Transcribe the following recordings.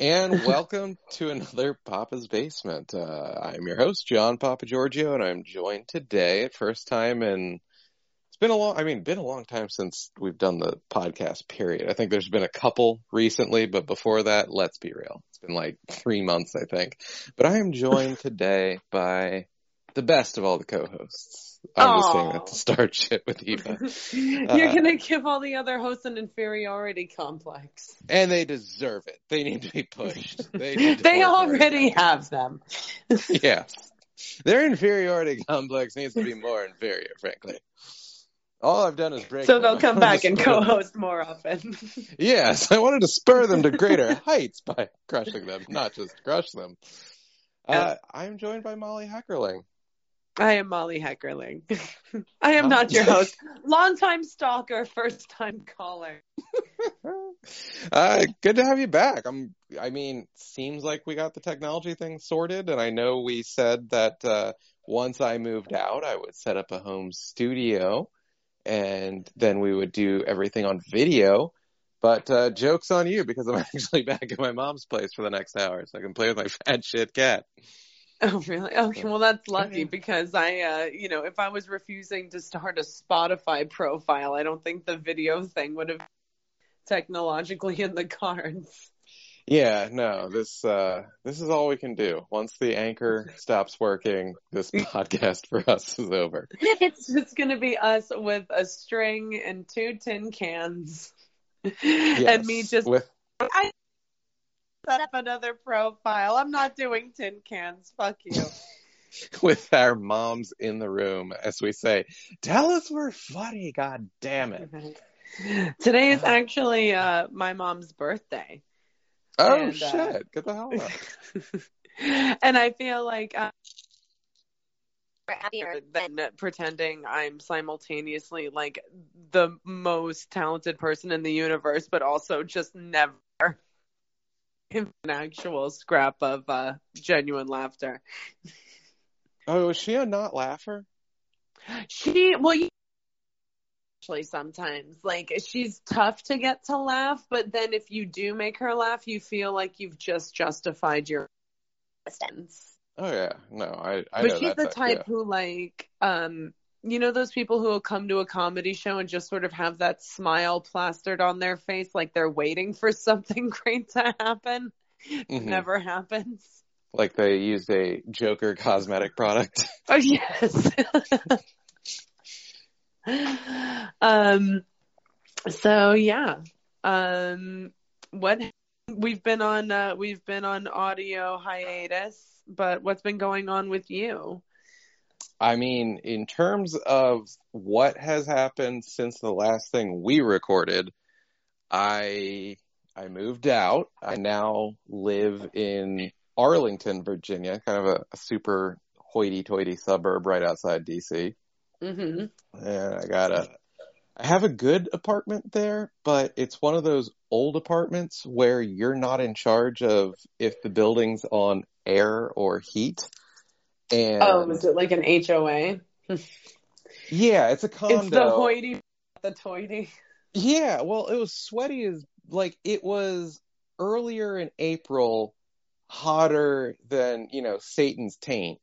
and welcome to another Papa's Basement. Uh, I'm your host, John Papageorgiou, and I'm joined today, first time in, it's been a long, I mean, been a long time since we've done the podcast period. I think there's been a couple recently, but before that, let's be real. It's been like three months, I think. But I am joined today by the best of all the co-hosts. I'm just saying that to start shit with Eva. You're uh, gonna give all the other hosts an inferiority complex. And they deserve it. They need to be pushed. They, they already have them. yes. Their inferiority complex needs to be more inferior, frankly. All I've done is break. So they'll come back and co-host more often. yes, I wanted to spur them to greater heights by crushing them, not just crush them. Uh, I'm joined by Mollie Heckerling. I am Mollie Heckerling. I am not your host. Longtime stalker, first time caller. uh, good to have you back. I'm. I mean, seems like we got the technology thing sorted, and I know we said that uh, once I moved out, I would set up a home studio, and then we would do everything on video. But uh, jokes on you because I'm actually back at my mom's place for the next hour, so I can play with my fat shit cat. Oh, really? Okay. Well, that's lucky because I, uh, you know, if I was refusing to start a Spotify profile, I don't think the video thing would have technologically in the cards. Yeah, no, this, uh, this is all we can do. Once the anchor stops working, this podcast for us is over. It's just going to be us with a string and two tin cans. Yes, and me just with I set up another profile. I'm not doing tin cans. Fuck you. With our moms in the room, as we say, tell us we're funny. God damn it. Today is actually uh, my mom's birthday. Oh and, uh, shit! Uh, Get the hell out. and I feel like uh, happier than pretending I'm simultaneously like the most talented person in the universe, but also just never an actual scrap of uh, genuine laughter. Oh, is she a not laugher? She well, actually sometimes like she's tough to get to laugh, but then if you do make her laugh, you feel like you've just justified your existence. Oh yeah, no, I. I but she's the type, type yeah. who like um you know those people who will come to a comedy show and just sort of have that smile plastered on their face like they're waiting for something great to happen? Mm-hmm. never happens. Like they used a joker cosmetic product. Oh yes. Um so yeah. Um what we've been on uh we've been on audio hiatus but what's been going on with you I mean, in terms of what has happened since the last thing we recorded, I I moved out. I now live in Arlington, Virginia, kind of a, a super hoity-toity suburb right outside DC. Mm-hmm. And I got a, I have a good apartment there, but it's one of those old apartments where you're not in charge of if the building's on air or heat. And oh, is it like an HOA? yeah, it's a condo. It's the hoity, the toity. Yeah, well, it was sweaty as like it was earlier in April, hotter than you know Satan's taint,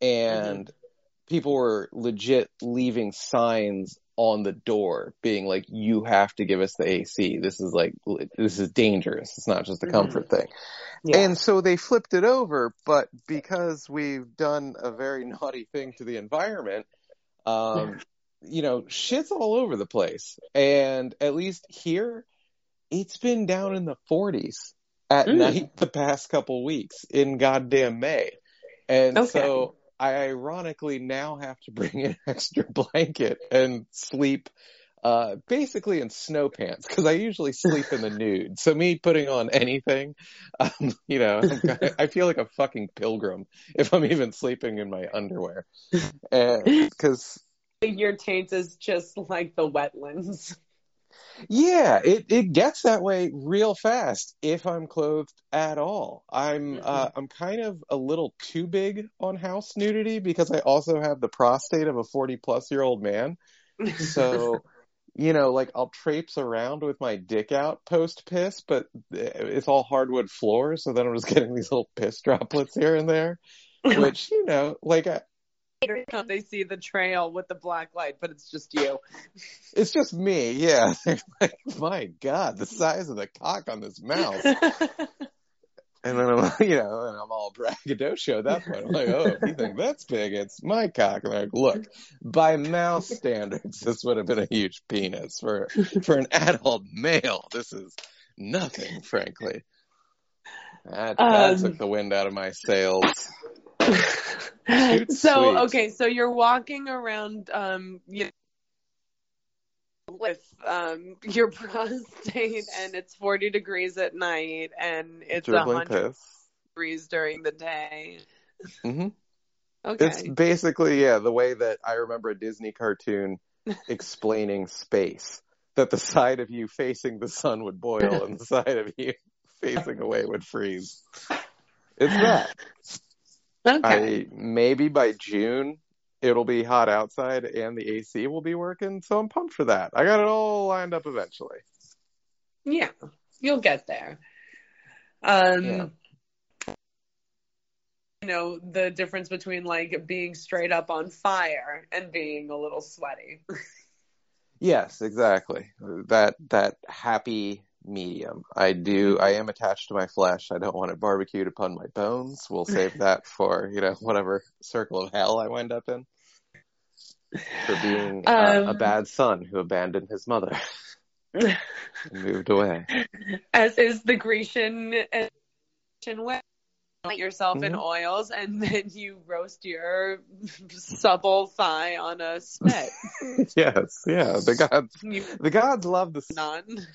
and mm-hmm. people were legit leaving signs on the door being like you have to give us the AC this is like this is dangerous it's not just a comfort mm-hmm. thing yeah. and so they flipped it over but because we've done a very naughty thing to the environment um you know shit's all over the place and at least here it's been down in the 40s at mm. night the past couple weeks in goddamn May and okay. so I ironically now have to bring an extra blanket and sleep uh, basically in snow pants because I usually sleep in the nude. So me putting on anything, um, you know, I feel like a fucking pilgrim if I'm even sleeping in my underwear. Because your taint is just like the wetlands. Yeah, it, it gets that way real fast if I'm clothed at all. I'm mm-hmm. uh, I'm kind of a little too big on house nudity because I also have the prostate of a 40 plus year old man. So you know, like I'll traipse around with my dick out post piss, but it's all hardwood floors, so then I'm just getting these little piss droplets here and there, which you know, like I, they see the trail with the black light, but it's just you. It's just me, yeah. like, my God, the size of the cock on this mouse. and then I'm, you know, and I'm all braggadocio at that point. I'm like, oh, if you think that's big, it's my cock. And I'm like, look, by mouse standards, this would have been a huge penis for for an adult male. This is nothing, frankly. That, that um, took the wind out of my sails. so sweet. okay, so you're walking around, um, you with um your prostate, and it's 40 degrees at night, and it's a hundred degrees during the day. Mm-hmm. Okay. It's basically yeah the way that I remember a Disney cartoon explaining space. That the side of you facing the sun would boil, and the side of you facing away would freeze. It's that. Okay. I maybe by June it'll be hot outside and the AC will be working, so I'm pumped for that. I got it all lined up eventually. Yeah, you'll get there. Um yeah. you know, the difference between like being straight up on fire and being a little sweaty. yes, exactly. That that happy medium. I do. Mm-hmm. I am attached to my flesh. I don't want it barbecued upon my bones. We'll save that for you know whatever circle of hell I wind up in. For being uh, um, a, a bad son who abandoned his mother and moved away. As is the Grecian uh, way yourself mm-hmm. in oils and then you roast your supple thigh on a spit. yes, yeah. The gods you, the gods love the sun.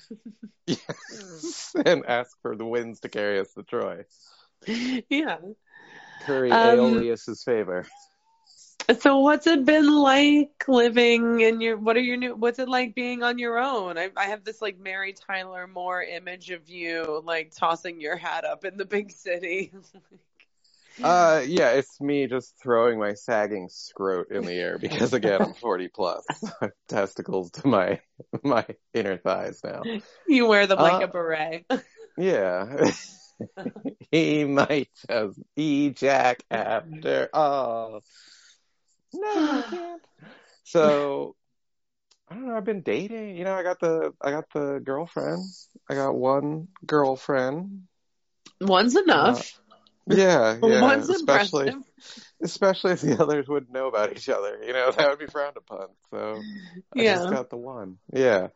yes. and ask for the winds to carry us to Troy. Yeah. Curry um, Aeolus' favor. So what's it been like living in your what are your new what's it like being on your own? I I have this like Mary Tyler Moore image of you like tossing your hat up in the big city. uh yeah, it's me just throwing my sagging scrot in the air because again I'm 40 plus. testicles to my my inner thighs now. You wear them like uh, a beret. yeah. he might just ejac after all. No, I can't. So I don't know. I've been dating. You know, I got the I got the girlfriend. I got one girlfriend. One's enough. Uh, yeah, yeah. One's especially impressive. especially if the others wouldn't know about each other. You know, that would be frowned upon. So I yeah. just got the one. Yeah.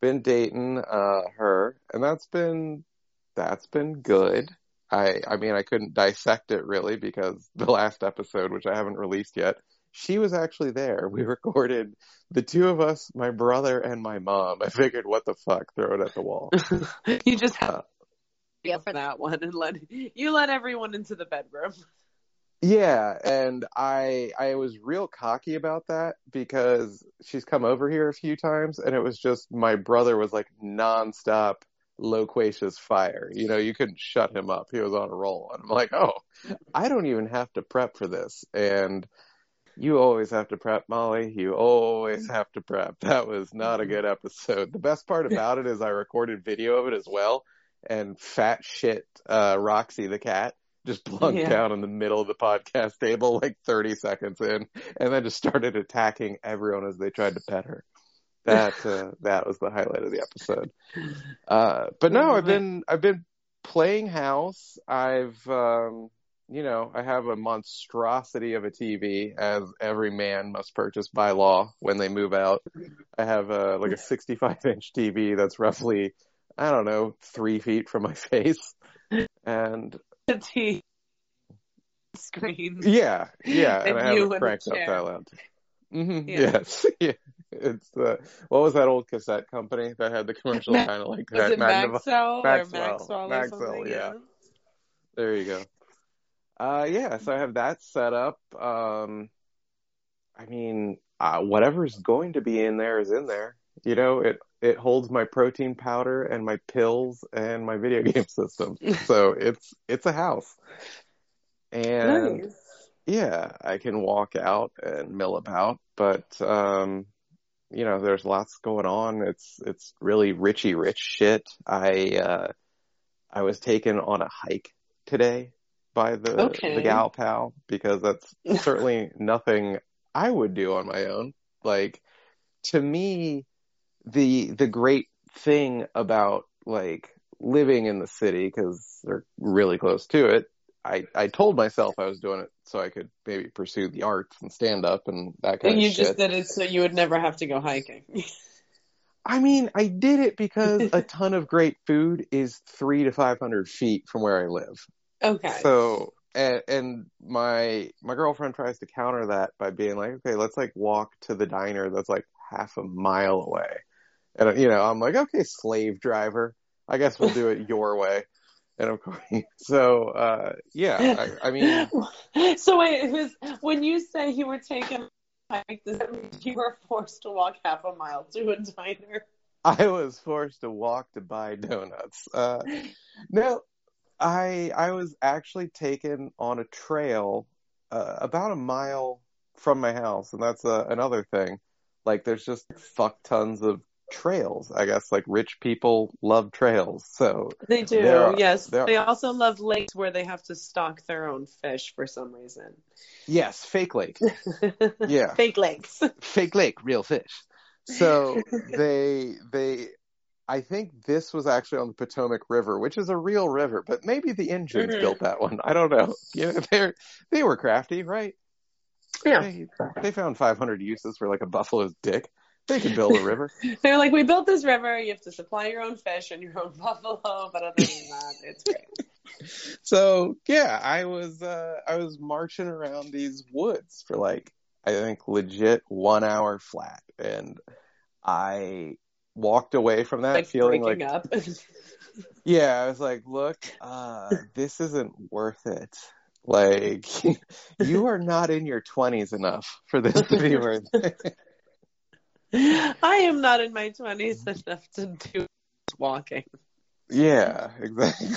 Been dating uh her and that's been that's been good. I I mean I couldn't dissect it really because the last episode, which I haven't released yet, she was actually there. We recorded the two of us, my brother and my mom. I figured, what the fuck, throw it at the wall. you just uh, yeah for that one and let you let everyone into the bedroom. Yeah, and I I was real cocky about that because she's come over here a few times, and it was just my brother was like nonstop loquacious fire. You know, you couldn't shut him up. He was on a roll, and I'm like, oh, I don't even have to prep for this, and you always have to prep, Mollie. You always have to prep. That was not a mm-hmm. good episode. The best part about it is I recorded video of it as well, and fat shit uh, Roxy the cat just plunked yeah. down in the middle of the podcast table like 30 seconds in, and then just started attacking everyone as they tried to pet her. That uh, that was the highlight of the episode. Uh, but no, I've been I've been playing house. I've um, you know, I have a monstrosity of a TV as every man must purchase by law when they move out. I have a, like a 65 inch TV that's roughly, I don't know, three feet from my face. And the TV screen. Yeah, yeah, and, and I have it cranked up that loud. Mm-hmm, yeah. Yes, yeah. It's the what was that old cassette company that had the commercial kind of like that? It Maxell, Maxell or Maxwell? Maxell, yeah. yeah. There you go. Uh, yeah, so I have that set up. Um, I mean, uh, whatever's going to be in there is in there. You know, it it holds my protein powder and my pills and my video game system. so it's it's a house. And nice. yeah, I can walk out and mill about, but um, you know, there's lots going on. It's it's really richy rich shit. I uh, I was taken on a hike today by the Okay. the gal pal because that's certainly nothing I would do on my own. Like to me, the the great thing about like living in the city because they're really close to it. I I told myself I was doing it so I could maybe pursue the arts and stand up and that kind of thing. And you of shit. just did it so you would never have to go hiking. I mean, I did it because a ton of great food is three to five hundred feet from where I live. Okay. So, and, and my my girlfriend tries to counter that by being like, okay, let's like walk to the diner that's like half a mile away. And you know, I'm like, okay, slave driver, I guess we'll do it your way. And of course, so uh, yeah, I, I mean, so wait, it was when you say you were taken a hike, does that mean you were forced to walk half a mile to a diner? I was forced to walk to buy donuts. Uh, no, I I was actually taken on a trail uh, about a mile from my house, and that's uh, another thing. Like, there's just fuck tons of trails. I guess like rich people love trails, so They do, are- yes. They also love lakes where they have to stock their own fish for some reason. yes, fake lake, yeah, Fake lakes. fake lake, real fish. So they they I think this was actually on the Potomac River, which is a real river, but maybe the Indians Mhm. built that one. I don't know. You know, they they were crafty, right? Yeah. They, they found 500 uses for like a buffalo's dick. They could build a river. They're like, we built this river. You have to supply your own fish and your own buffalo, but other than that, it's great. So yeah, I was uh I was marching around these woods for like I think legit one hour flat, and I walked away from that Like feeling like up. Yeah, I was like, look, uh, this isn't worth it. Like, you are not in your 20s enough for this to be worth it. I am not in my twenties enough to do walking. Yeah, exactly.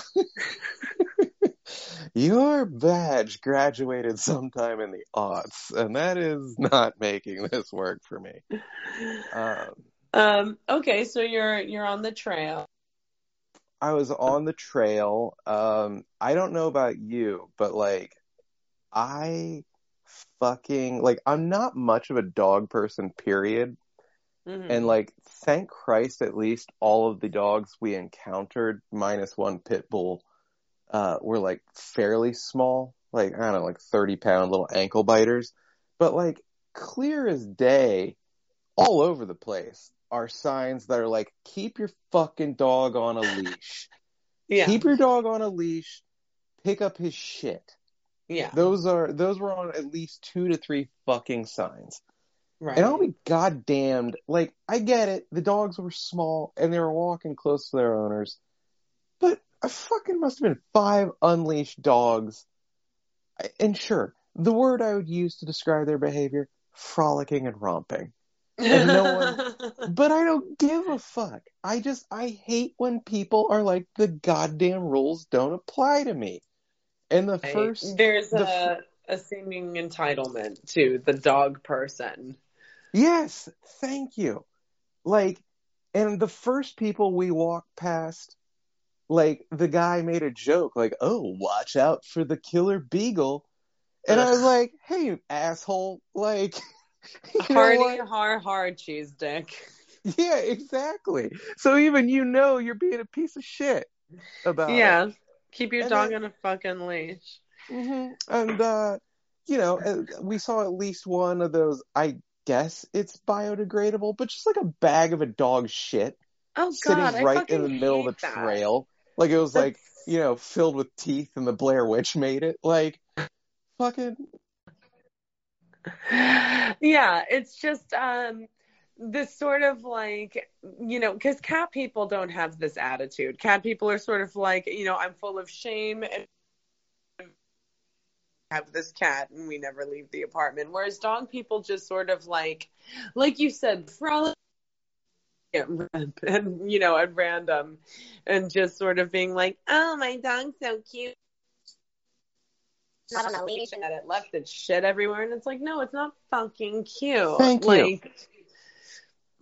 Your badge graduated sometime in the aughts, and that is not making this work for me. Um, Um, okay, so you're you're on the trail. I was on the trail. Um, I don't know about you, but like, I fucking like I'm not much of a dog person, period. Mhm. And like, thank Christ, at least all of the dogs we encountered, minus one pit bull, uh, were like fairly small, like I don't know, like thirty pound little ankle biters. But like, clear as day, all over the place are signs that are like, keep your fucking dog on a leash. yeah, Keep your dog on a leash. Pick up his shit. yeah, Those are those were on at least two to three fucking signs. right. And I'll be goddamned. Like I get it. The dogs were small and they were walking close to their owners, but I fucking must have been five unleashed dogs. And sure, the word I would use to describe their behavior: frolicking and romping. And no But I don't give a fuck. I just I hate when people are like the goddamn rules don't apply to me. And the Right. first There's the a a seeming entitlement to the dog person. Yes, thank you. Like and the first people we walked past like the guy made a joke like, "Oh, watch out for the killer beagle." And I was like, "Hey, asshole." Like Hardy, har, hard cheese dick. Yeah, exactly. So even you know you're being a piece of shit about it. yeah, keep your And dog then- on a fucking leash. hmm And uh, you know, uh, we saw at least one of those. I guess it's biodegradable, but just like a bag of a dog shit Oh sitting God, right in the middle of the that. trail. Like it was like you know filled with teeth, and the Blair Witch made it. Like fucking yeah, it's just um this sort of like you know because cat people don't have this attitude. Cat people are sort of like you know I'm full of shame and have this cat and we never leave the apartment. Whereas dog people just sort of like like you said frolic and you know at random and just sort of being like oh my dog's so cute not on a leash and it left its shit everywhere and it's like no it's not fucking cute Thank you. like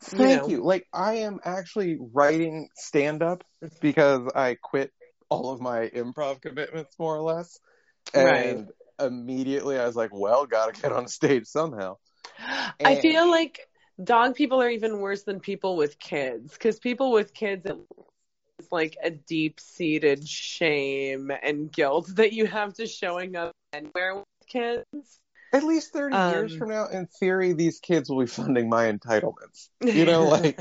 Thank know. you. Like I am actually writing stand up because I quit all of my improv commitments more or less. Right. And immediately I was like, well, gotta get on stage somehow. I feel like dog people are even worse than people with kids because people with kids it's like a deep seated shame and guilt that you have to showing up anywhere with kids. At least 30 years Um, from now, in theory, these kids will be funding my entitlements. You know, like,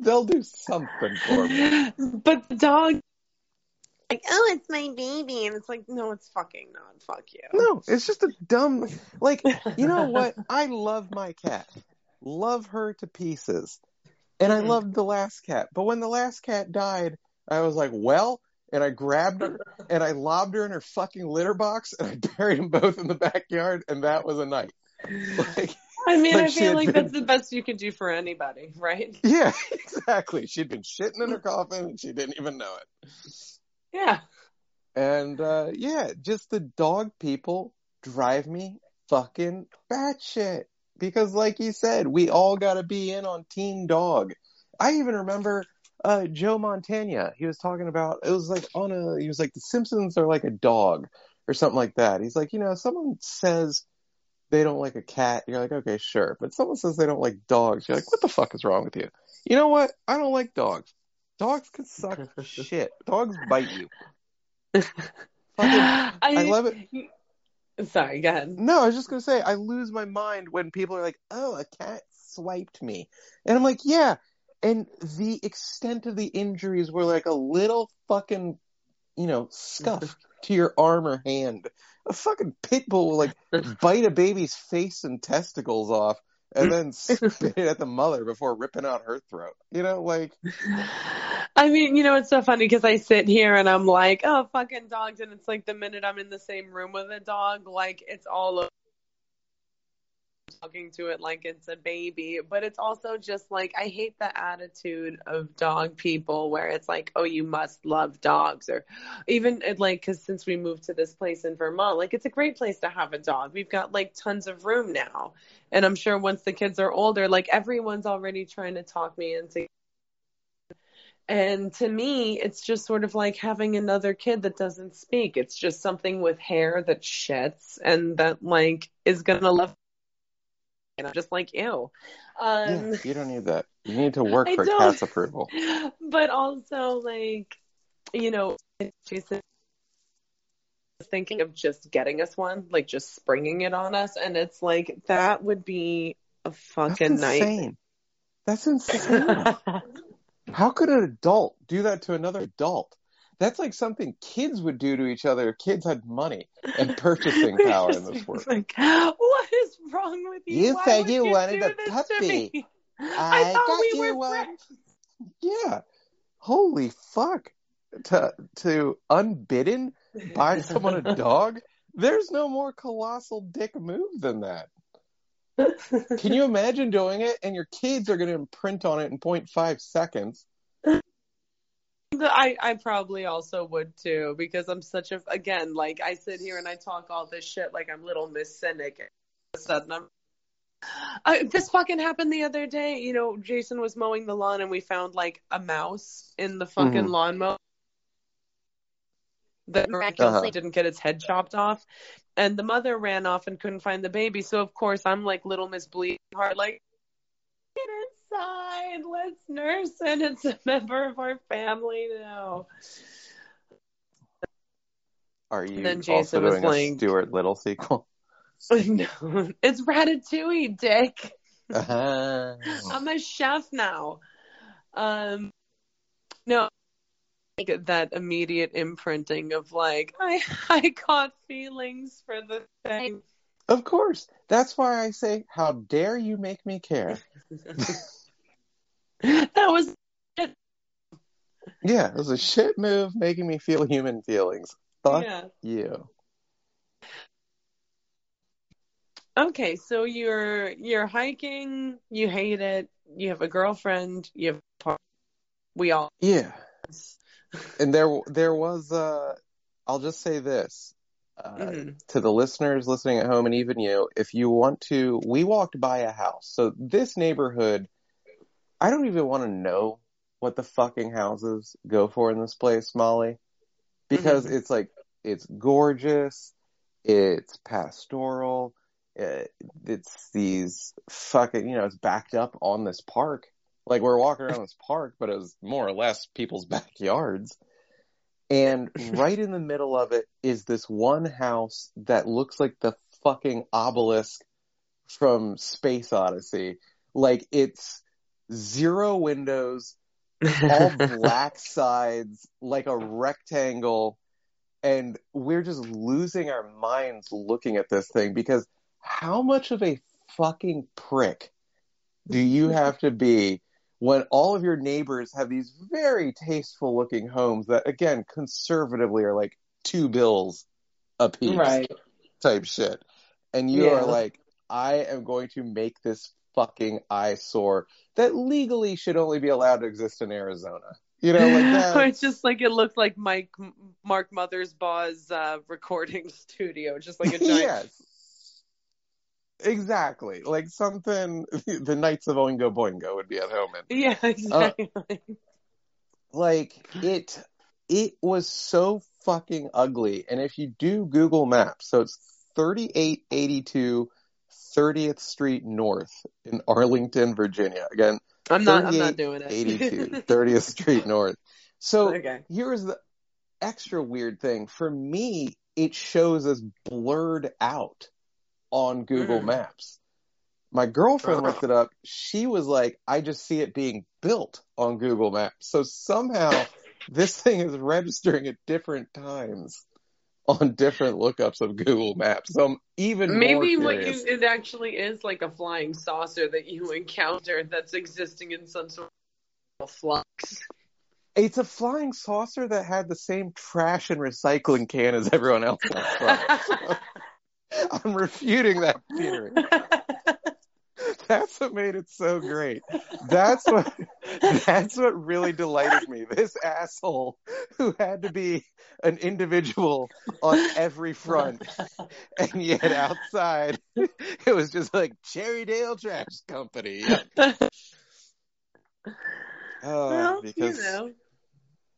they'll do something for me. but the dog like, oh, it's my baby, and it's like, no, it's fucking not. Fuck you. No, it's just a dumb, like, you know what? I love my cat. Love her to pieces. And I Mhm. loved the last cat. But when the last cat died, I was like, well, and I grabbed her and I lobbed her in her fucking litter box and I buried them both in the backyard and that was a night. Like, I mean, Like I feel like been- that's the best you can do for anybody, right? yeah, exactly. She'd been shitting in her coffin and she didn't even know it. Yeah. And uh yeah, just the dog people drive me fucking batshit. Because like you said, we all gotta be in on Team Dog. I even remember uh Joe Montana. He was talking about it was like on a he was like the Simpsons are like a dog or something like that. He's like, you know, someone says they don't like a cat, you're like, okay, sure. But someone says they don't like dogs, you're like, what the fuck is wrong with you? You know what? I don't like dogs. Dogs can suck shit. Dogs bite you. Fucking, I, I love it. Sorry, go ahead. No, I was just gonna say I lose my mind when people are like, "Oh, a cat swiped me," and I'm like, "Yeah," and the extent of the injuries were like a little fucking, you know, scuff to your arm or hand. A fucking pit bull will like bite a baby's face and testicles off, and then spit it at the mother before ripping out her throat. You know, like I mean, you know, it's so funny because I sit here and I'm like, oh, fucking dogs. And it's like the minute I'm in the same room with a dog, like it's all over talking to it like it's a baby. But it's also just like, I hate the attitude of dog people where it's like, oh, you must love dogs. Or even like, because since we moved to this place in Vermont, like it's a great place to have a dog. We've got like tons of room now. And I'm sure once the kids are older, like everyone's already trying to talk me into and to me, it's just sort of like having another kid that doesn't speak. It's just something with hair that shits and that like is gonna love. And I'm just like, ew. Um, yeah, you don't need that. You need to work I for don't. cat's approval. but also like, you know, Jason was thinking of just getting us one, like just springing it on us, and it's like that would be a That's fucking night. insane. That's insane. How could an adult do that to another adult? That's like something kids would do to each other if kids had money and purchasing power in this world. Like, what is wrong with you? You Why said you you wanted a puppy. me? I thought we you were one. friends. Yeah. Holy fuck. To to unbidden buy someone a dog? There's no more colossal dick move than that. Can you imagine doing it and your kids are going to imprint on it in 0.5 seconds? I, I probably also would too because I'm such a again like I sit here and I talk all this shit like I'm little Miss Cynic. All of a sudden I'm. I, this fucking happened the other day. You know, Jason was mowing the lawn and we found like a mouse in the fucking Mhm. lawnmower that miraculously Uh-huh. didn't get its head chopped off. And the mother ran off and couldn't find the baby. So of course I'm like little Miss Bleeding Heart, like get inside, let's nurse it. It's a member of our family now. Are you then Jason also was doing playing- a Stuart Little sequel? no, it's Ratatouille, Dick. Uh-huh. I'm a chef now. Um, no, like that immediate imprinting of like I I caught feelings for the thing. Of course. That's why I say, how dare you make me care? that was Yeah, it was a shit move making me feel human feelings. Fuck yeah. you. Okay, so you're you're hiking, you hate it, you have a girlfriend, you have a partner. we all Yeah. And there there was uh I'll just say this. Uh, Mhm. to the listeners listening at home and even you, if you want to, we walked by a house. So this neighborhood I don't even want to know what the fucking houses go for in this place, Mollie, because Mhm. it's like it's gorgeous, it's pastoral, uh, it's these fucking you know it's backed up on this park. Like we're walking around this park, but it was more or less people's backyards. And right in the middle of it is this one house that looks like the fucking obelisk from Space Odyssey. Like it's zero windows, all black sides, like a rectangle. And we're just losing our minds looking at this thing because how much of a fucking prick do you have to be when all of your neighbors have these very tasteful looking homes that again conservatively are like two bills a piece right. type shit and you Yeah. are like i am going to make this fucking eyesore that legally should only be allowed to exist in arizona you know like that it's just like it looked like Mike Mark Mothersbaugh's uh, recording studio, just like a giant. yes exactly like something the knights of oingo boingo would be at home in Yeah, exactly. like it it was so fucking ugly and if you do google maps so it's 3882 30th street north in arlington virginia again I'm not. I'm not doing it. 82 30th street north so okay. here's the extra weird thing for me it shows as blurred out on google Mm. maps my girlfriend looked it up she was like i just see it being built on google maps so somehow this thing is registering at different times on different lookups of google maps. So i'm even Maybe what you it actually is like a flying saucer that you encounter that's existing in some sort of flux. it's a flying saucer that had the same trash and recycling can as everyone else i'm refuting that theory That's what made it so great. That's what that's what really delighted me. This asshole who had to be an individual on every front, and yet outside it was just like Cherrydale Trash Company. Oh, well, because you know.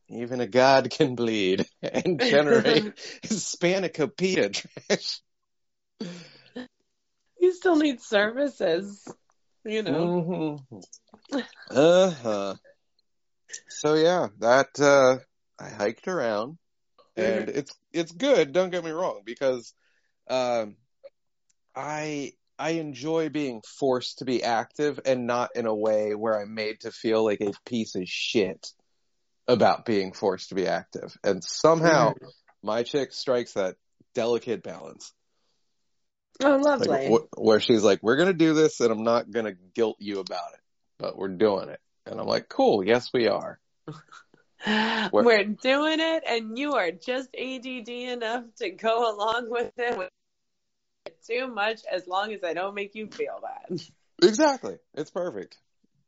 even a god can bleed and generate Hispanocopia trash. You still need services. You know. Mm-hmm. Uh huh. So yeah, that uh I hiked around and it's it's good, don't get me wrong, because um I I enjoy being forced to be active and not in a way where I'm made to feel like a piece of shit about being forced to be active. And somehow my chick strikes that delicate balance. Oh, Like, lovely. wh- where she's like, "We're gonna do this, and I'm not gonna guilt you about it, but we're doing it." And I'm like, "Cool, yes, we are." We're doing it, and you are just ADD enough to go along with it with too much, as long as I don't make you feel bad. Exactly, it's perfect.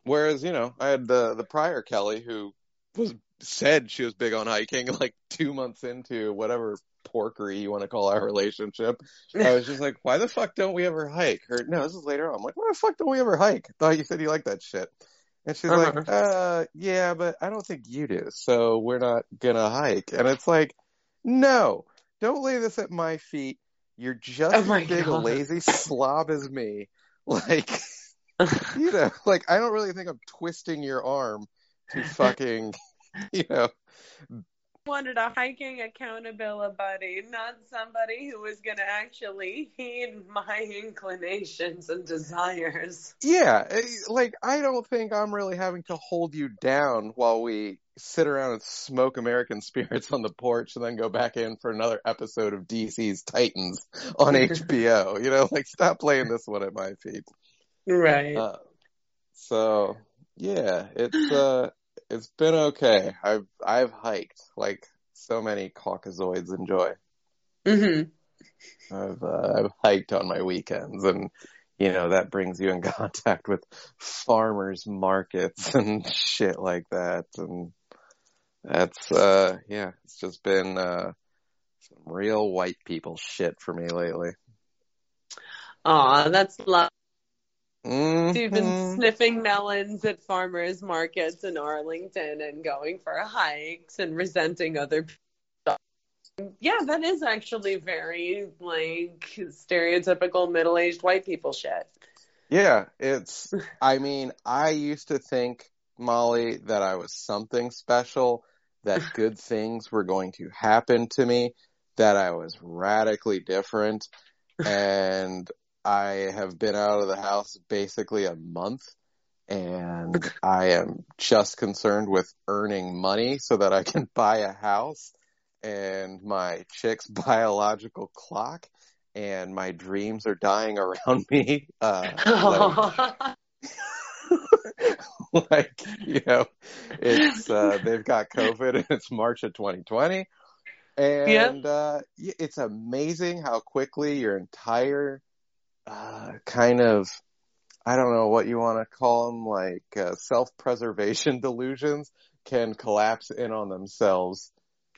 Whereas, you know, I had the the prior Kelly who was said she was big on hiking, like two months into whatever porkery you want to call our relationship. I was just like, "Why the fuck don't we ever hike?" Or no, this is later on. I'm like, "Why the fuck don't we ever hike?" Thought you said you liked that shit. And she's Uh-huh. like, uh, yeah, but I don't think you do, so we're not gonna hike. And it's like, no, don't lay this at my feet. You're just Oh as big a lazy slob as me. Like, you know, like I don't really think I'm twisting your arm to fucking, you know, wanted a hiking accountability buddy, not somebody who was going to actually heed my inclinations and desires. yeah, eh, like I don't think I'm really having to hold you down while we sit around and smoke American spirits on the porch and then go back in for another episode of DC's Titans on HBO. You know, like stop playing this one at my feet. Right. Uh, so yeah, it's uh, it's been okay. I've I've hiked like so many Caucasoids enjoy. Mm-hmm. I've uh, I've hiked on my weekends, and you know that brings you in contact with farmers markets and shit like that, and that's uh yeah, it's just been uh some real white people shit for me lately. Aw, that's love. Mhm. So you've been sniffing melons at farmers markets in Arlington and going for hikes and resenting other people. Yeah, that is actually very like stereotypical middle-aged white people shit. Yeah, it's. I mean, I used to think, Mollie, that I was something special, that good things were going to happen to me, that I was radically different, and I have been out of the house basically a month, and I am just concerned with earning money so that I can buy a house and my chick's biological clock. And my dreams are dying around me. Uh, like, like, you know, it's uh, they've got COVID and it's March of 2020, and uh, it's amazing how quickly your entire uh, kind of I don't know what you want to call them, like uh, self-preservation delusions, can collapse in on themselves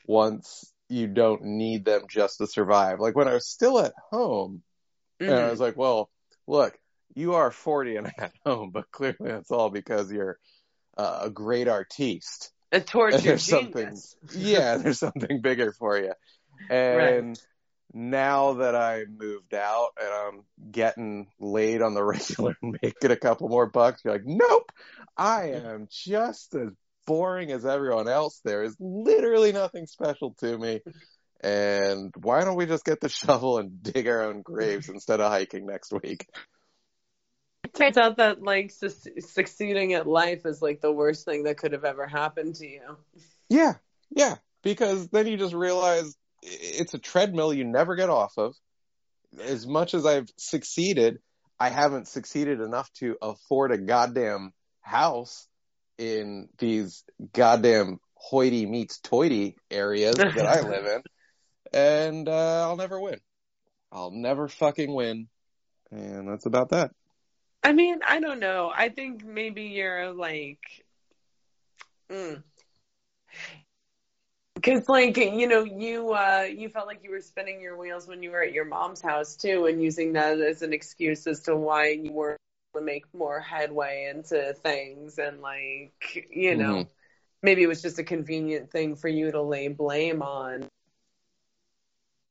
once you don't need them just to survive. Like when I was still at home, and I was like, well, look, you are 40 and at home, but clearly that's all because you're uh, a great artiste. a torture There's something, yeah, there's something bigger for you. And now that I moved out and I'm getting laid on the regular and making a couple more bucks, you're like, nope, I am just as boring as everyone else. There is literally nothing special to me. And why don't we just get the shovel and dig our own graves instead of hiking next week? Turns out that like su- succeeding at life is like the worst thing that could have ever happened to you. Yeah, yeah, because then you just realize it's a treadmill you never get off of. As much as I've succeeded, I haven't succeeded enough to afford a goddamn house in these goddamn hoity meets toity areas that I live in. And uh, I'll never win. I'll never fucking win. And that's about that. I mean, I don't know. I think maybe you're like, mm. Cause like, you know, you, uh, you felt like you were spinning your wheels when you were at your mom's house too and using that as an excuse as to why you were able to make more headway into things and like, you know, Mhm. maybe it was just a convenient thing for you to lay blame on.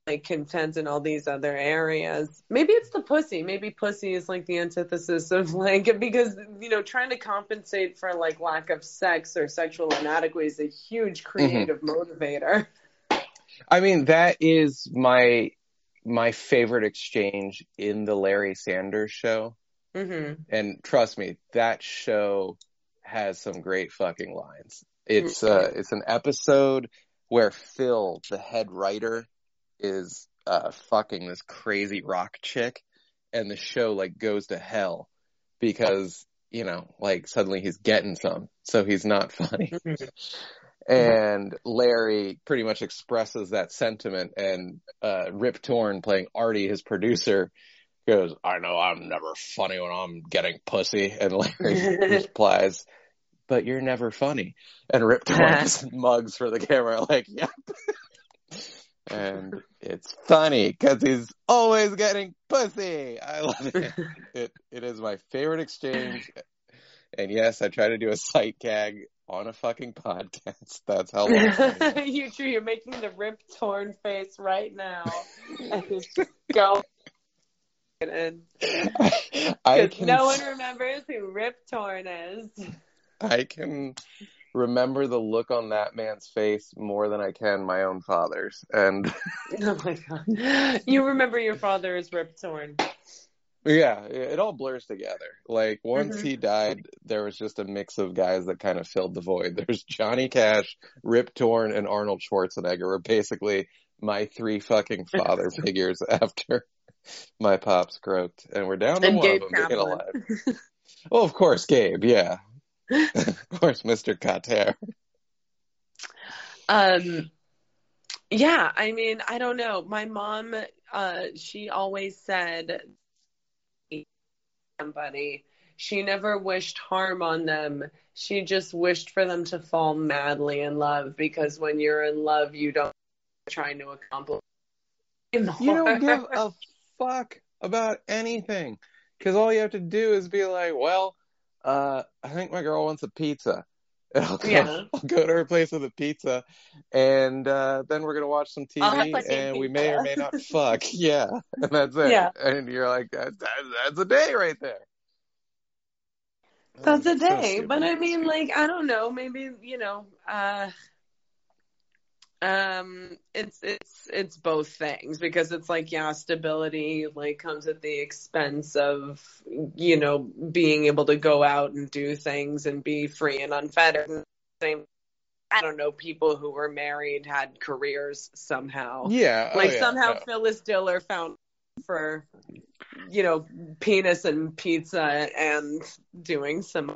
Like content in all these other areas. Maybe it's the pussy. Maybe pussy is like the antithesis of like because you know trying to compensate for like lack of sex or sexual inadequacy is a huge creative motivator. I mean, that is my my favorite exchange in the Larry Sanders show. hmm And trust me, that show has some great fucking lines. It's uh it's an episode where Phil, the head writer, is uh fucking this crazy rock chick and the show like goes to hell because, you know, like suddenly he's getting some, so he's not funny. And Larry pretty much expresses that sentiment and uh Rip Torn playing Artie, his producer, goes, I know I'm never funny when I'm getting pussy and Larry replies, But you're never funny. And Rip Torn mugs for the camera like, Yep. And it's funny because he's always getting pussy. I love it. It it is my favorite exchange. And yes, I try to do a sight gag on a fucking podcast. That's how long. You true. You're making the rip torn face right now, and it's just going. And can no one remembers who Rip Torn is. I can remember the look on that man's face more than I can my own father's. And Oh my god! You remember your father as Rip Torn. yeah, it all blurs together. Like once Mhm. he died, there was just a mix of guys that kind of filled the void. There's Johnny Cash, Rip Torn, and Arnold Schwarzenegger were basically my three fucking father figures after my pops croaked. And we're down to And one Gabe of them being alive. Well, of course, Gabe, yeah. of course, Mr. Cotter. Um, yeah, I mean, I don't know. My mom, uh, she always said somebody. She never wished harm on them. She just wished for them to fall madly in love because when you're in love, you don't trying to accomplish. You don't give a fuck about anything. because all you have to do is be like, well, uh, I think my girl wants a pizza. And I'll go, Yeah. I'll go to her place with a pizza, and uh, then we're gonna watch some TV, and we may or may not fuck. Yeah, and that's it. Yeah. And you're like, that, that, that's a day right there. That's Oh, a day. stupid. but I mean, like, I don't know. Maybe you know. uh um it's it's it's both things because it's like yeah stability like comes at the expense of you know being able to go out and do things and be free and unfettered. Same i don't know people who were married had careers somehow. Yeah, oh, like yeah, somehow no. Phyllis Diller found for you know penis and pizza and doing some.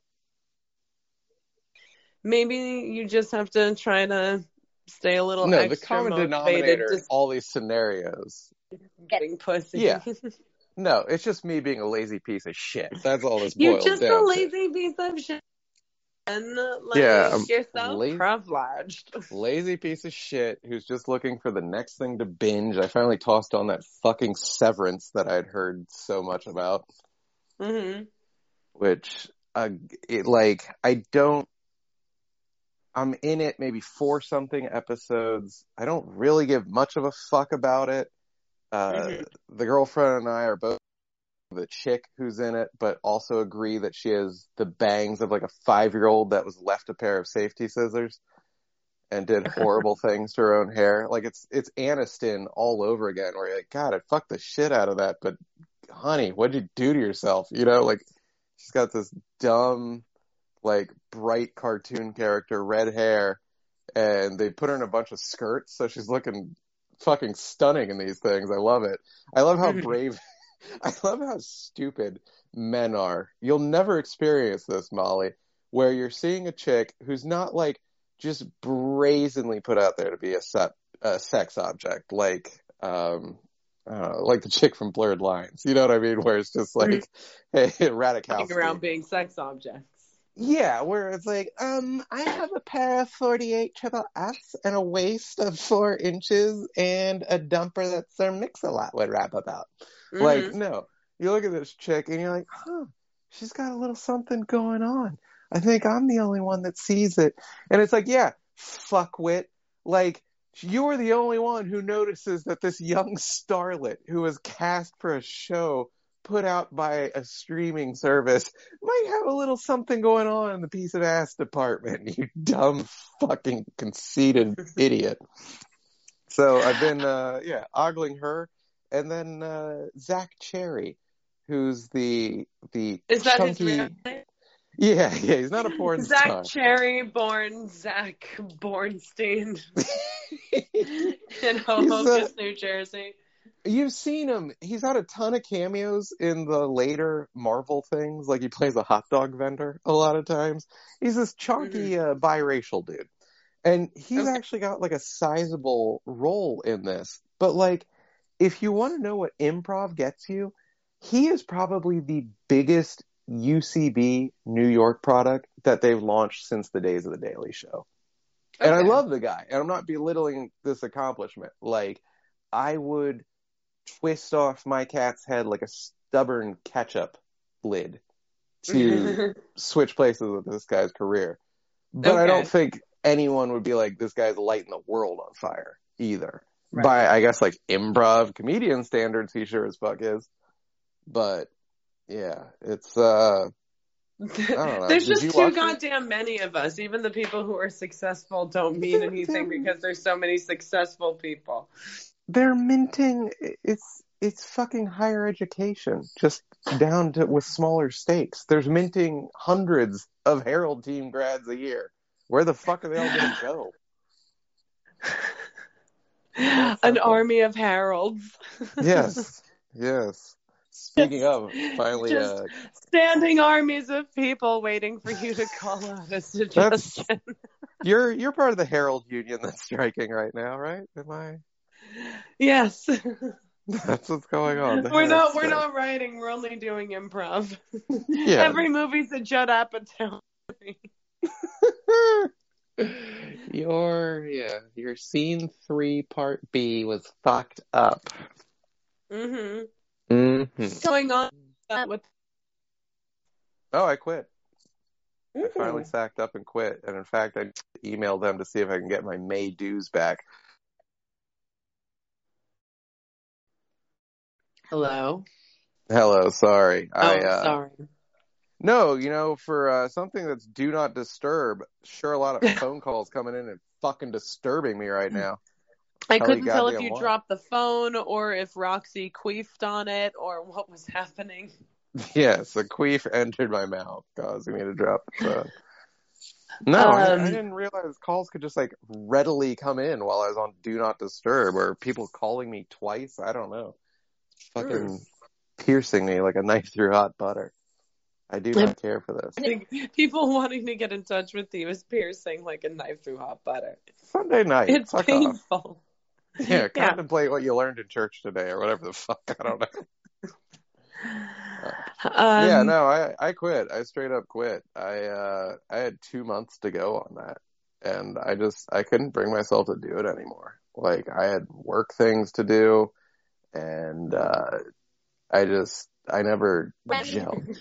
Maybe you just have to try to stay a little no, the common denominator in all these scenarios. getting pussy Yeah. No, it's just me being a lazy piece of shit. That's all this you're just a to. lazy piece of shit and like Yeah, you're so lazy. privileged lazy piece of shit who's just looking for the next thing to binge. I finally tossed on that fucking Severance that I'd heard so much about, mm-hmm. which uh, it like I don't. I'm in it maybe four something episodes. I don't really give much of a fuck about it. Uh, Mhm. The girlfriend and I are both the chick who's in it, but also agree that she has the bangs of like a five year old that was left a pair of safety scissors and did horrible things to her own hair. Like it's it's Aniston all over again where you're like, God, I fucked the shit out of that, but honey, what'd you do to yourself? You know, like she's got this dumb, like bright cartoon character, red hair, and they put her in a bunch of skirts, so she's looking fucking stunning in these things. I love it. I love how brave I love how stupid men are. You'll never experience this, Molly, where you're seeing a chick who's not like just brazenly put out there to be a, se- a sex object, like um, I like the chick from Blurred Lines. You know what I mean? Where it's just like, hey, Ratajkowski. Running around being sex objects Yeah, where it's like, um, I have a pair of 48 triple S and a waist of four inches and a dumper that Sir Mix-a-Lot would rap about. Like, Mhm. no. You look at this chick and you're like, huh, she's got a little something going on. I think I'm the only one that sees it. And it's like, yeah, fuck fuckwit. Like, you're the only one who notices that this young starlet who was cast for a show put out by a streaming service might have a little something going on in the piece of ass department, you dumb fucking conceited idiot. So I've been, uh, yeah, ogling her and then uh, Zach Cherry, who's the the is that his chunky. real name? Yeah, yeah, he's not a porn Zach star. Cherry, born Zach Bornstein in Hoboken, uh, New Jersey. You've seen him. He's had a ton of cameos in the later Marvel things. Like he plays a hot dog vendor a lot of times. He's this chunky uh, biracial dude, and he's Okay. actually got like a sizable role in this. But like, if you want to know what improv gets you, he is probably the biggest UCB New York product that they've launched since the days of the Daily Show. And I love the guy, and I'm not belittling this accomplishment. Like, I would twist off my cat's head like a stubborn ketchup lid to switch places with this guy's career. But I don't think anyone would be like, this guy's lighting the world on fire either. Right. By, I guess, like improv comedian standards, he sure as fuck is. But, yeah, it's, uh. There's Did just too watch it? goddamn many of us. Even the people who are successful don't mean anything because there's so many successful people. They're minting it's it's fucking higher education just down to with smaller stakes there's minting hundreds of Harold team grads a year where the fuck are they all gonna go An simple. army of Harolds. yes yes speaking of finally Just uh standing armies of people waiting for you to call out a suggestion. you're you're part of the Harold union that's striking right now right am i yes. that's what's going on The We're not we're strike. not writing, we're only doing improv. yeah Every movie's a Judd Apatow. your yeah your scene three part b was fucked up hmm mm-hmm. going on uh, what? Oh, I quit. I finally sacked up and quit. And in fact, I emailed them to see if I can get my May dues back. Hello. Hello, sorry. Oh, I uh, sorry. no, you know, for uh, something that's do not disturb, sure, a lot of phone calls coming in and fucking disturbing me right now. I couldn't tell if you dropped the phone or if Roxy queefed on it or what was happening. Yes, a queef entered my mouth, causing me to drop the phone. No, I, I Um, didn't realize calls could just like readily come in while I was on Do Not Disturb, or people calling me twice. I don't know, fucking piercing me like a knife through hot butter. I do not care for this. People wanting to get in touch with you is piercing like a knife through hot butter. Sunday night, It's fuck off. painful. Yeah, Yeah. contemplate what you learned in church today, or whatever the fuck. I don't know. Um, yeah, no, I I quit. I straight up quit. I uh I had two months to go on that, and I just I couldn't bring myself to do it anymore. Like I had work things to do, and uh I just I never gelled.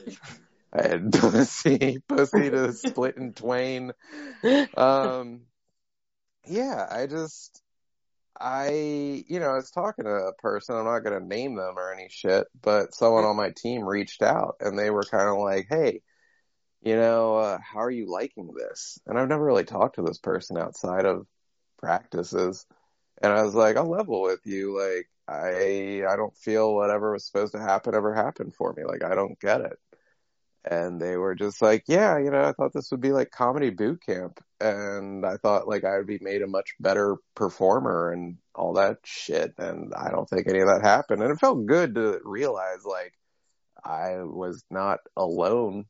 I had pussy pussy to split in twain. Um, yeah, I just, I, you know, I was talking to a person, I'm not going to name them or any shit, but someone on my team reached out and they were kind of like, hey, you know, uh, how are you liking this? And I've never really talked to this person outside of practices. And I was like, I'll level with you. Like, I, I don't feel whatever was supposed to happen ever happened for me. Like, I don't get it. And they were just like, yeah, you know, I thought this would be like comedy boot camp. And I thought like I would be made a much better performer and all that shit. And I don't think any of that happened. And it felt good to realize like I was not alone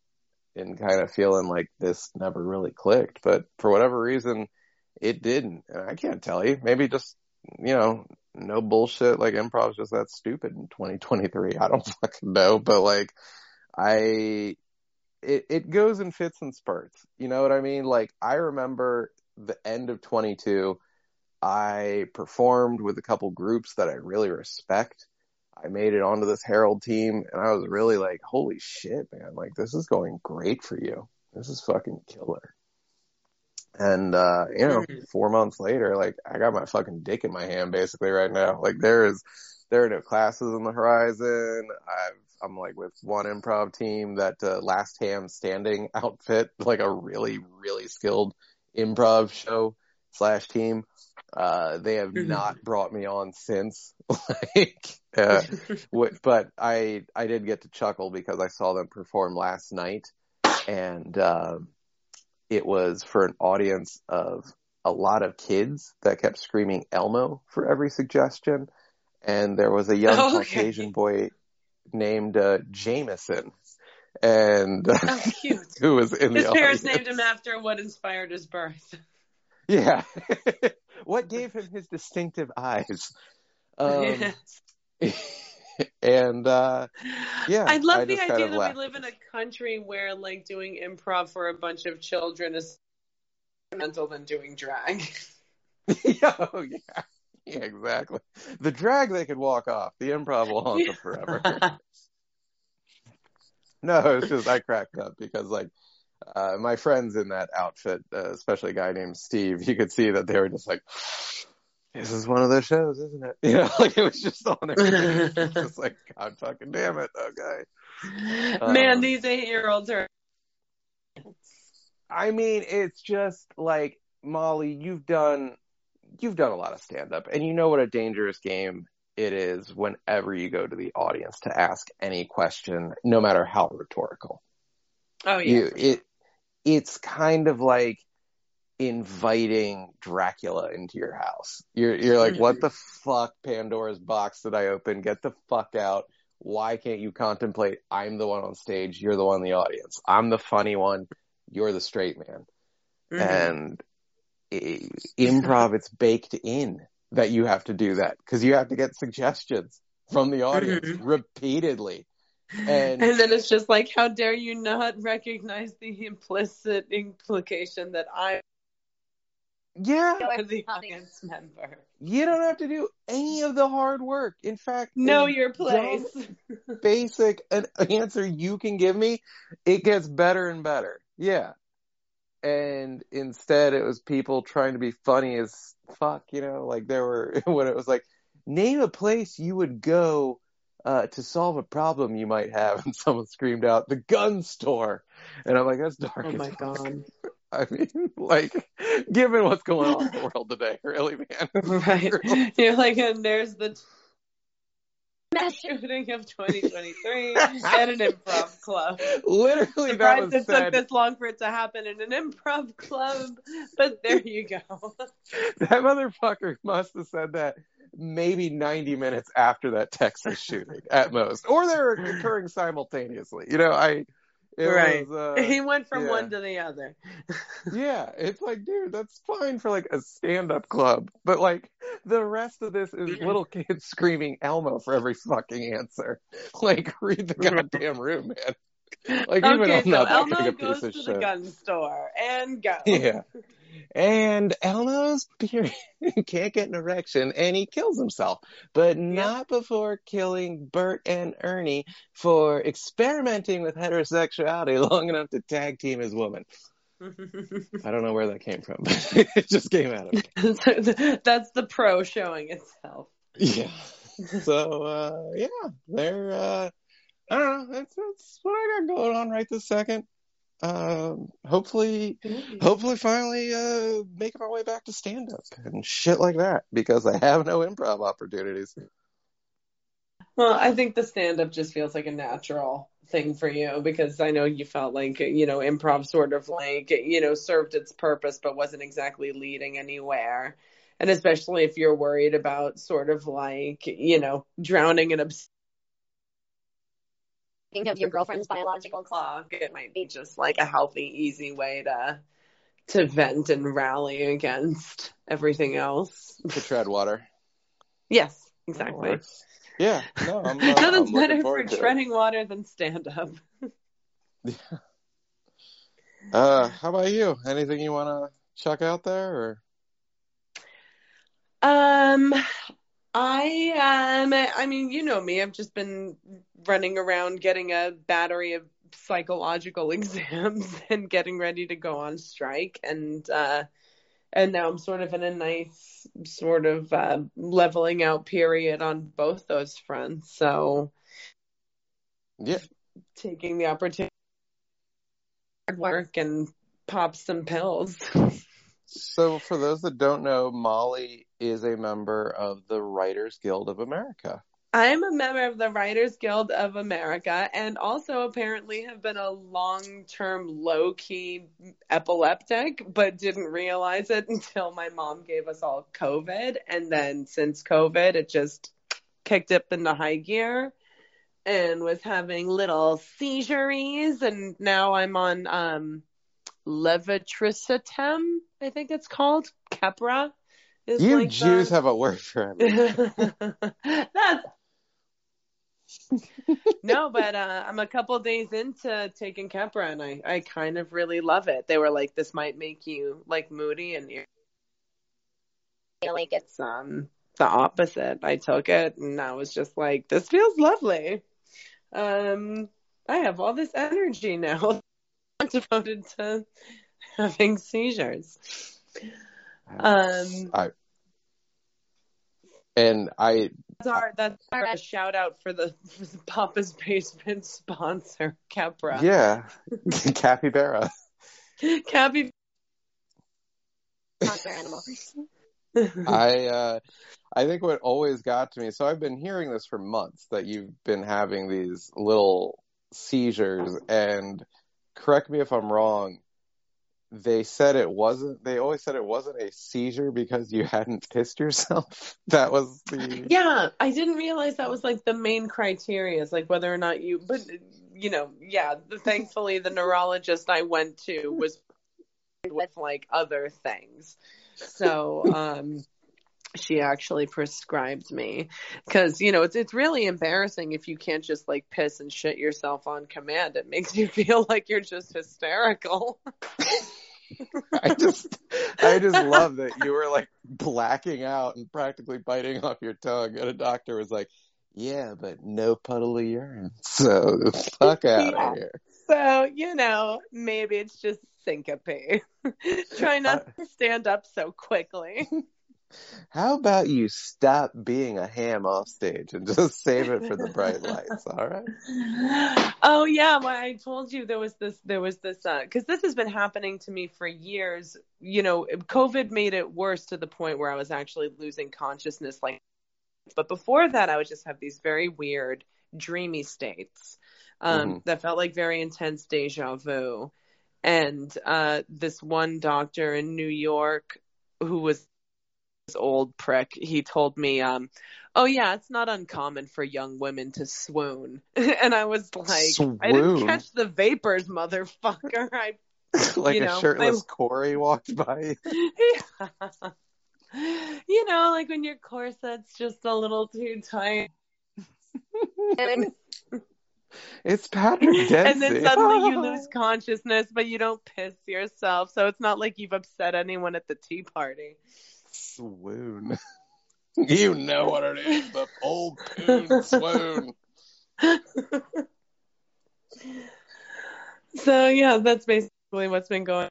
in kind of feeling like this never really clicked. But for whatever reason, it didn't. And I can't tell you. Maybe just, you know, no bullshit. Like improv's just that stupid in 2023. I don't fucking know. But like, I, it, it goes in fits and spurts. You know what I mean? Like I remember the end of 22, I performed with a couple groups that I really respect. I made it onto this Harold team and I was really like, holy shit, man. Like this is going great for you. This is fucking killer. And, uh, you know, Mhm. four months later, like I got my fucking dick in my hand basically right now. Like there is, there are no classes on the horizon. I've, I'm like with one improv team that, uh, last ham standing outfit, like a really, really skilled improv show slash team. Uh, they have Mhm. not brought me on since. like, uh, what, but I, I did get to chuckle because I saw them perform last night and, um, it was for an audience of a lot of kids that kept screaming Elmo for every suggestion. And there was a young Okay. Caucasian boy named, uh, Jameson and oh, cute. who was in His the parents audience. named him after what inspired his birth. Yeah. what gave him his distinctive eyes? Um, and, uh, yeah, I love I the idea that laughed we live in a country where like doing improv for a bunch of children is mental than doing drag. oh, yeah. Yeah, exactly. The drag they could walk off. The improv will haunt them forever. No, it's just I cracked up because like uh my friends in that outfit, uh, especially a guy named Steve, you could see that they were just like, "This is one of those shows, isn't it?" You know, like it was just on there. It's just like, God fucking damn it, okay. Man, Um, these eight year olds are I mean, it's just like Molly, you've done you've done a lot of stand up and you know what a dangerous game it is whenever you go to the audience to ask any question, no matter how rhetorical. Oh yeah. you it it's kind of like inviting Dracula into your house. You're you're like, what the fuck, Pandora's box did I open? Get the fuck out. Why can't you contemplate? I'm the one on stage, you're the one in the audience. I'm the funny one, you're the straight man. Mhm. And i- improv, it's baked in that you have to do that because you have to get suggestions from the audience Mhm. repeatedly. And, And- then it's just like, how dare you not recognize the implicit implication that I Yeah, You're the audience member. you don't have to do any of the hard work. In fact, Know your place. basic an answer you can give me, it gets better and better. Yeah. And instead it was people trying to be funny as fuck, you know, like there were when it was like, name a place you would go uh, to solve a problem you might have, and someone screamed out, "The gun store," and I'm like, "That's dark." Oh as my fuck." god. I mean, like, given what's going on in the world today, really, man. Right. You're like, and there's the mass shooting of 2023 at an improv club. Literally, that Surprised was it took this long for it to happen in an improv club, but there you go. That motherfucker must have said that maybe 90 minutes after that Texas shooting at most, or they're occurring simultaneously. You know, I. It Right. Was, uh, he went from yeah. one to the other. Yeah, it's like, dude, that's fine for like a stand-up club, but like the rest of this is little kids screaming Elmo for every fucking answer. Like, read the goddamn room, man. Like, even okay, I'm so not that Elmo big a goes piece of to shit. the gun store and go. Yeah. And Elmo's period can't get an erection and he kills himself, but not before killing Bert and Ernie for experimenting with heterosexuality long enough to tag team his woman. I don't know where that came from, but it just came out of me. That's the pro showing itself. Yeah. So uh yeah, they're uh I don't know, that's that's what I got going on right this second. Um hopefully hopefully finally uh making my way back to stand up and shit like that because I have no improv opportunities. Well, I think the stand up just feels like a natural thing for you because I know you felt like, you know, improv sort of like, you know, served its purpose but wasn't exactly leading anywhere. And especially if you're worried about sort of like, you know, drowning in think of your girlfriend's biological clock, it might be just like a healthy, easy way to to vent and rally against everything else. To tread water. Yes, exactly. Yeah, no, I'm, uh, Nothing's I'm better for to it. treading water than stand up. Uh, how about you? Anything you want to chuck out there, or Um, I um, I mean, you know me. I've just been running around getting a battery of psychological exams and getting ready to go on strike, and uh, and now I'm sort of in a nice sort of uh, leveling out period on both those fronts. So yeah, taking the opportunity to work and pop some pills. So, for those that don't know, Molly is a member of the Writers Guild of America. I'm a member of the Writers Guild of America and also apparently have been a long term low key epileptic, but didn't realize it until my mom gave us all COVID. And then since COVID, it just kicked up into high gear and was having little seizures. And now I'm on um, I think it's called. Keppra. Is You like Jews the- have a word for it. That's no, but uh, I'm a couple days into taking Keppra, and I, I kind of really love it. They were like, "This might make you like moody," and you feel like it's it's um the opposite. I took it, and I was just like, "This feels lovely." Um, I have all this energy now I'm devoted to having seizures. Um, I and I That's our that's our shout out for the for the Papa's Basement sponsor, Capra. yeah, capybara. Cappy. not their animal. I uh I think what always got to me. So I've been hearing this for months that you've been having these little seizures, and correct me if I'm wrong. They said it wasn't. They always said it wasn't a seizure because you hadn't pissed yourself. That was the yeah, I didn't realize that was like the main criteria, is like whether or not you. But you know, yeah. Thankfully, the neurologist I went to was with like other things, so um, she actually prescribed me because you know it's it's really embarrassing if you can't just like piss and shit yourself on command. It makes you feel like you're just hysterical. I just, I just love that you were like blacking out and practically biting off your tongue, and a doctor was like, "Yeah, but no puddle of urine, so fuck out Yeah. of here." So, you know, maybe it's just syncope. Try not to stand up so quickly. How about you stop being a ham off stage and just save it for the bright lights? All right. oh yeah, well, I told you there was this there was this uh cuz this has been happening to me for years. You know, COVID made it worse to the point where I was actually losing consciousness like but before that I would just have these very weird dreamy states um Mhm. that felt like very intense deja vu. And uh this one doctor in New York who was old prick, he told me, um, oh yeah, it's not uncommon for young women to swoon. and I was like, I didn't catch the vapors, motherfucker. I, like You a shirtless I- Corey walked by. you know, like when your corset's just a little too tight. And It's Patrick Dempsey. And then suddenly you lose consciousness, but you don't piss yourself. So it's not like you've upset anyone at the tea party. Swoon. You know what it is, the old poon swoon. So yeah, that's basically what's been going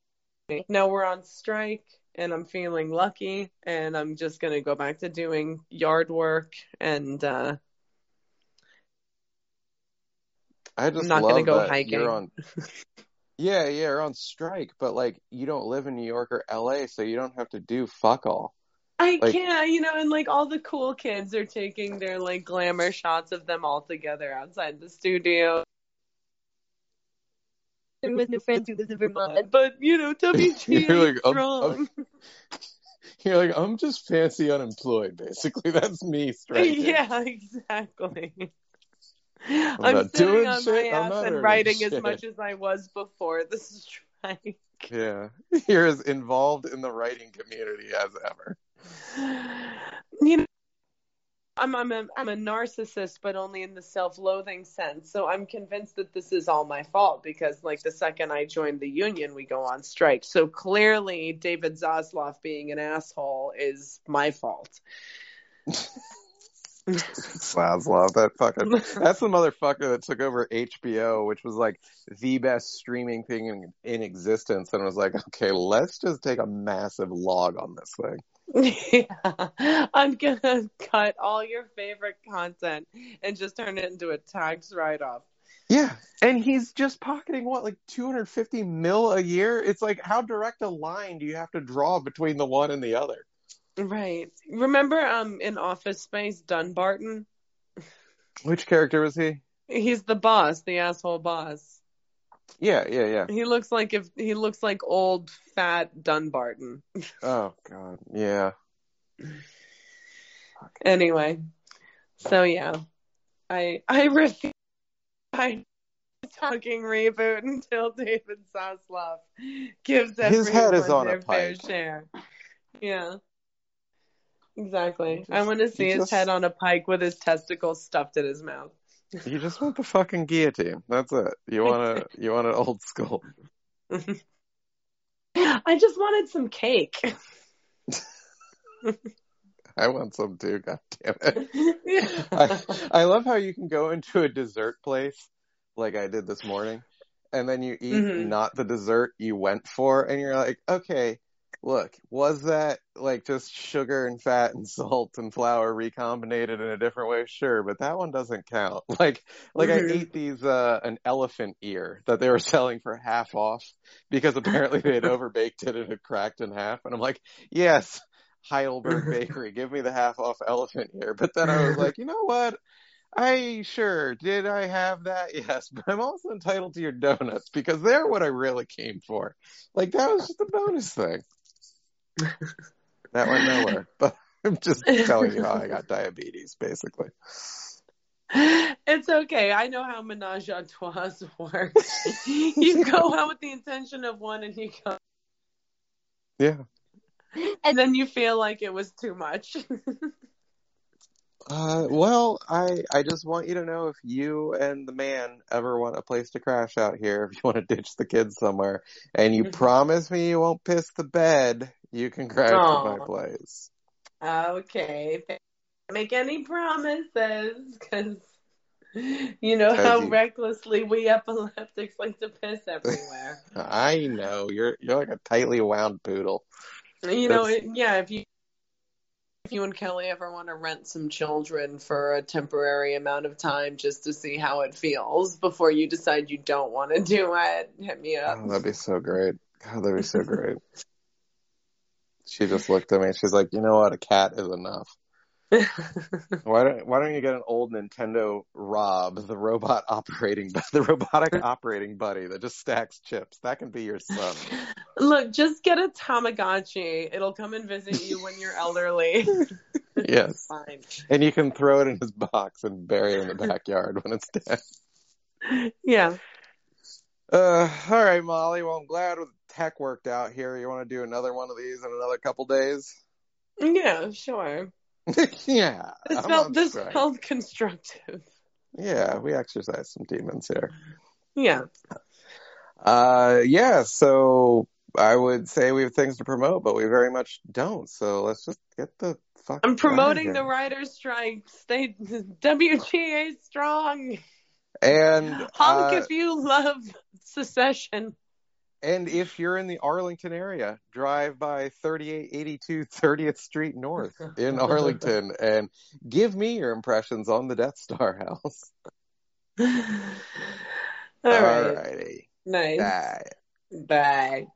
on. Now we're on strike and I'm feeling lucky and I'm just gonna go back to doing yard work and uh I just I'm not love gonna go that hiking. You're on. Yeah, yeah, you're on strike, but like you don't live in New York or LA, so you don't have to do fuck all. I Like- can't, you know, and like all the cool kids are taking their like glamour shots of them all together outside the studio. with no friends who lives in Vermont. But you know, WG You're like, ain't um, strong. You're like, I'm just fancy unemployed, basically. That's me striking. yeah, exactly. I'm, not sitting doing on shit, my ass and writing as much as I was before the strike. Yeah. You're as involved in the writing community as ever. You know, I'm I'm a, I'm a narcissist, but only in the self-loathing sense. So I'm convinced that this is all my fault because, like, the second I joined the union, we go on strike. So clearly, David Zaslav being an asshole is my fault. Zaslav, that fucking that's the motherfucker that took over HBO, which was like the best streaming thing in, in existence, and was like, okay, let's just take a massive log on this thing. yeah, I'm gonna cut all your favorite content and just turn it into a tax write-off. Yeah, and he's just pocketing what, like 250 mil a year? It's like, how direct a line do you have to draw between the one and the other? Right. Remember, um, in Office Space, Dunbarton. Which character was he? He's the boss, the asshole boss. Yeah, yeah, yeah. He looks like if he looks like old fat Dunbarton. Oh god, yeah. Anyway, so yeah, I I refuse. I fucking reboot until David Zaslav gives His everyone head is on a their fair share. Yeah. Exactly. I want to see his just- head on a pike with his testicles stuffed in his mouth. You just want the fucking guillotine. That's it. You want a you want an old school. I just wanted some cake. I want some too. God damn it. I, I love how you can go into a dessert place like I did this morning, and then you eat Mhm. not the dessert you went for, and you're like, okay, look, was that like just sugar and fat and salt and flour recombinated in a different way? Sure, but that one doesn't count. Like, like Mhm. I ate these uh an elephant ear that they were selling for half off because apparently they had overbaked it and it cracked in half, and I'm like, yes. Heidelberg Bakery, give me the half off elephant ear. But then I was like, you know what? I sure did I have that? Yes, but I'm also entitled to your donuts because they're what I really came for. Like that was just a bonus thing. That went nowhere. But I'm just telling you how I got diabetes, basically. It's okay. I know how menage a trois works. you go out with the intention of one and you go Yeah. and then you feel like it was too much. Uh, well, I I just want you to know if you and the man ever want a place to crash out here, if you want to ditch the kids somewhere, and you Mhm. promise me you won't piss the bed, you can crash at my place. Okay. Make any promises, because you know how you- recklessly we epileptics like to piss everywhere. I know you're you're like a tightly wound poodle. You know, it, yeah. If you if you and Kelly ever want to rent some children for a temporary amount of time just to see how it feels before you decide you don't want to do it, hit me up. Oh, that'd be so great. God, that'd be so great. She just looked at me. She's like, you know what? A cat is enough. Why don't Why don't you get an old Nintendo Rob, the robot operating, the robotic operating buddy that just stacks chips? That can be your son. Look, just get a Tamagotchi. It'll come and visit you when you're elderly. Yes, Fine. and you can throw it in his box and bury it in the backyard when it's dead. Yeah. Uh, all right, Molly. Well, I'm glad with tech worked out here. You want to do another one of these in another couple days? Yeah, sure. yeah. This I'm felt this strike. felt constructive. Yeah, we exercise some demons here. Yeah. Uh, yeah, so I would say we have things to promote, but we very much don't. So let's just get the fuck. I'm promoting the writers' strike. Stay WGA strong. And Honk uh, if you love secession. and if you're in the Arlington area, drive by 3882 30th Street North in Arlington and give me your impressions on the Death Star house. All right. righty. Nice. Bye. Bye.